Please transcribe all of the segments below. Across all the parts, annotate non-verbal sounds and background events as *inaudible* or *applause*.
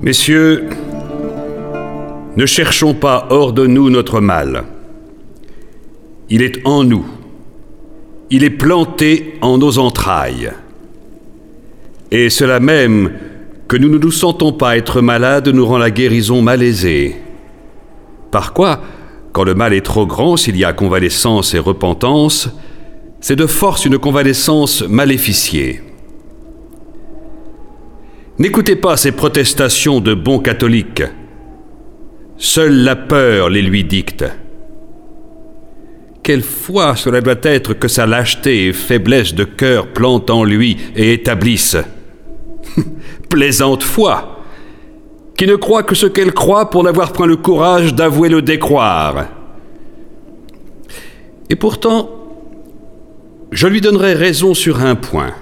Messieurs, ne cherchons pas hors de nous notre mal. Il est en nous. Il est planté en nos entrailles. Et cela même que nous ne nous sentons pas être malades nous rend la guérison malaisée. Par quoi, quand le mal est trop grand, s'il y a convalescence et repentance, c'est de force une convalescence maléficiée. N'écoutez pas ces protestations de bons catholiques. Seule la peur les lui dicte. Quelle foi cela doit être que sa lâcheté et faiblesse de cœur plantent en lui et établissent. *laughs* Plaisante foi, qui ne croit que ce qu'elle croit pour n'avoir point le courage d'avouer le décroire. Et pourtant, je lui donnerai raison sur un point.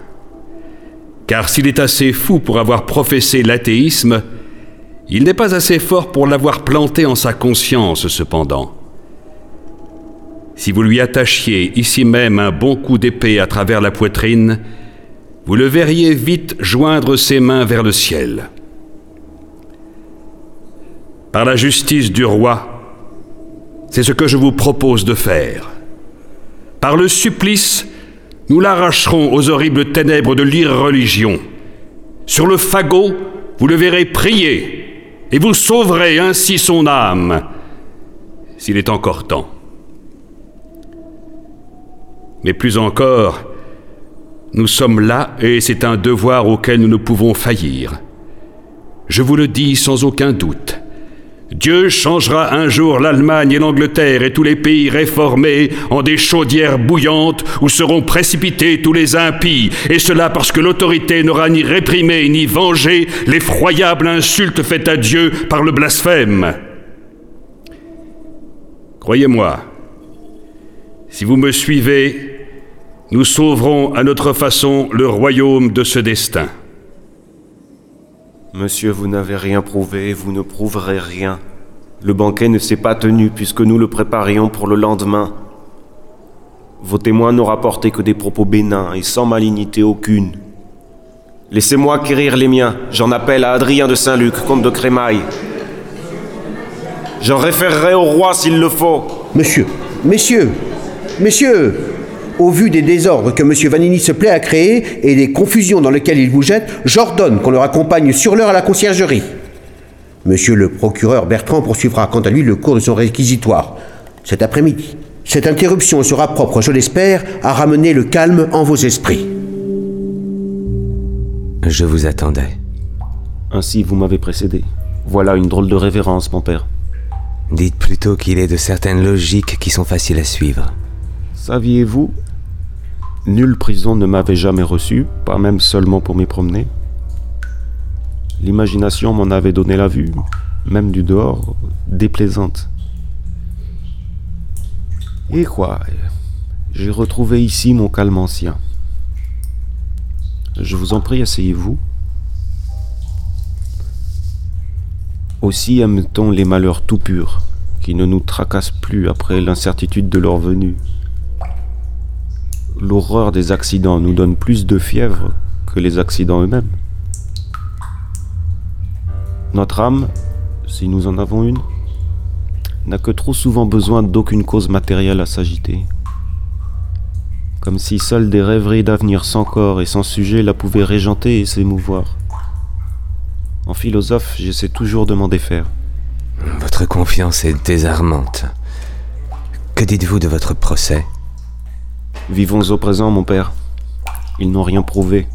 Car s'il est assez fou pour avoir professé l'athéisme, il n'est pas assez fort pour l'avoir planté en sa conscience cependant. Si vous lui attachiez ici même un bon coup d'épée à travers la poitrine, vous le verriez vite joindre ses mains vers le ciel. Par la justice du roi, c'est ce que je vous propose de faire. Par le supplice, nous l'arracherons aux horribles ténèbres de l'irreligion. Sur le fagot, vous le verrez prier, et vous sauverez ainsi son âme, s'il est encore temps. Mais plus encore, nous sommes là et c'est un devoir auquel nous ne pouvons faillir. Je vous le dis sans aucun doute. Dieu changera un jour l'Allemagne et l'Angleterre et tous les pays réformés en des chaudières bouillantes où seront précipités tous les impies, et cela parce que l'autorité n'aura ni réprimé ni vengé l'effroyable insulte faite à Dieu par le blasphème. Croyez-moi, si vous me suivez, nous sauverons à notre façon le royaume de ce destin. Monsieur, vous n'avez rien prouvé, vous ne prouverez rien. Le banquet ne s'est pas tenu puisque nous le préparions pour le lendemain. Vos témoins n'ont rapporté que des propos bénins et sans malignité aucune. Laissez-moi quérir les miens. J'en appelle à Adrien de Saint-Luc, comte de Crémaille. J'en référerai au roi s'il le faut. Monsieur, messieurs, messieurs, au vu des désordres que M. Vanini se plaît à créer et des confusions dans lesquelles il vous jette, j'ordonne qu'on le raccompagne sur l'heure à la conciergerie. Monsieur le procureur Bertrand poursuivra quant à lui le cours de son réquisitoire cet après-midi. Cette interruption sera propre, je l'espère, à ramener le calme en vos esprits. Je vous attendais. Ainsi vous m'avez précédé. Voilà une drôle de révérence, mon père. Dites plutôt qu'il est de certaines logiques qui sont faciles à suivre. Saviez-vous Nulle prison ne m'avait jamais reçu, pas même seulement pour m'y promener. L'imagination m'en avait donné la vue, même du dehors, déplaisante. Et quoi J'ai retrouvé ici mon calme ancien. Je vous en prie, asseyez-vous. Aussi aime-t-on les malheurs tout purs, qui ne nous tracassent plus après l'incertitude de leur venue l'horreur des accidents nous donne plus de fièvre que les accidents eux-mêmes. Notre âme, si nous en avons une, n'a que trop souvent besoin d'aucune cause matérielle à s'agiter. Comme si seules des rêveries d'avenir sans corps et sans sujet la pouvaient régenter et s'émouvoir. En philosophe, j'essaie toujours de m'en défaire. Votre confiance est désarmante. Que dites-vous de votre procès? Vivons au présent, mon père. Ils n'ont rien prouvé.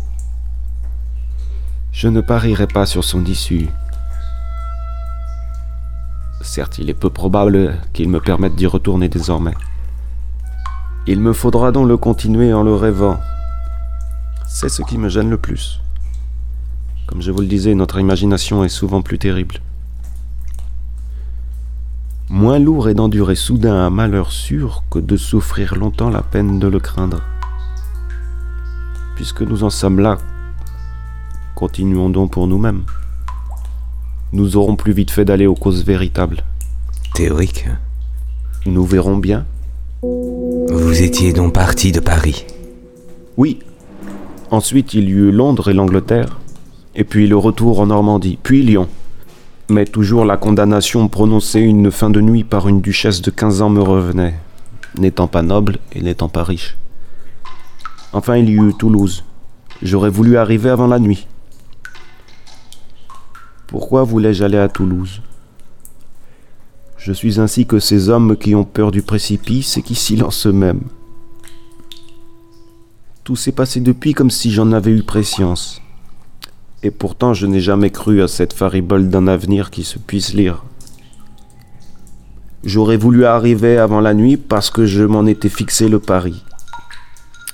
Je ne parierai pas sur son issue. Certes, il est peu probable qu'il me permette d'y retourner désormais. Il me faudra donc le continuer en le rêvant. C'est ce qui me gêne le plus. Comme je vous le disais, notre imagination est souvent plus terrible. Moins lourd est d'endurer soudain un malheur sûr que de souffrir longtemps la peine de le craindre. Puisque nous en sommes là, continuons donc pour nous-mêmes. Nous aurons plus vite fait d'aller aux causes véritables. Théorique Nous verrons bien. Vous étiez donc parti de Paris Oui. Ensuite, il y eut Londres et l'Angleterre, et puis le retour en Normandie, puis Lyon. Mais toujours la condamnation prononcée une fin de nuit par une duchesse de 15 ans me revenait, n'étant pas noble et n'étant pas riche. Enfin, il y eut Toulouse. J'aurais voulu arriver avant la nuit. Pourquoi voulais-je aller à Toulouse? Je suis ainsi que ces hommes qui ont peur du précipice et qui silencent eux-mêmes. Tout s'est passé depuis comme si j'en avais eu préscience. Et pourtant je n'ai jamais cru à cette faribole d'un avenir qui se puisse lire. J'aurais voulu arriver avant la nuit parce que je m'en étais fixé le pari.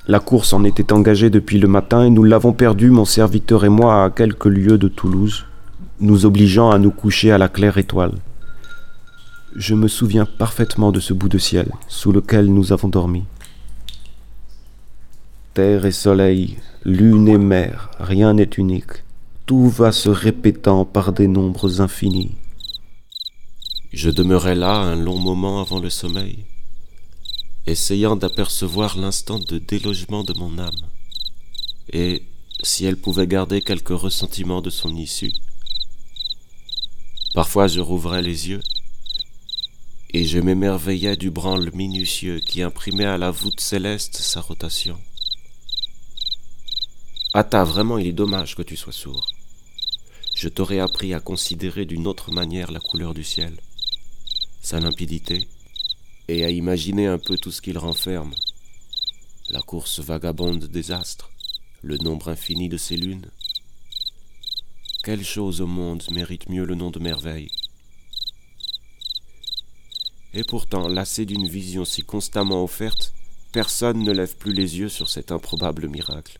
La course en était engagée depuis le matin et nous l'avons perdue, mon serviteur et moi, à quelques lieues de Toulouse, nous obligeant à nous coucher à la claire étoile. Je me souviens parfaitement de ce bout de ciel sous lequel nous avons dormi. Terre et soleil, lune et mer, rien n'est unique. Tout va se répétant par des nombres infinis. Je demeurai là un long moment avant le sommeil, essayant d'apercevoir l'instant de délogement de mon âme, et si elle pouvait garder quelque ressentiment de son issue. Parfois je rouvrais les yeux, et je m'émerveillais du branle minutieux qui imprimait à la voûte céleste sa rotation. Ata, vraiment il est dommage que tu sois sourd. Je t'aurais appris à considérer d'une autre manière la couleur du ciel, sa limpidité, et à imaginer un peu tout ce qu'il renferme. La course vagabonde des astres, le nombre infini de ses lunes. Quelle chose au monde mérite mieux le nom de merveille? Et pourtant, lassé d'une vision si constamment offerte, personne ne lève plus les yeux sur cet improbable miracle.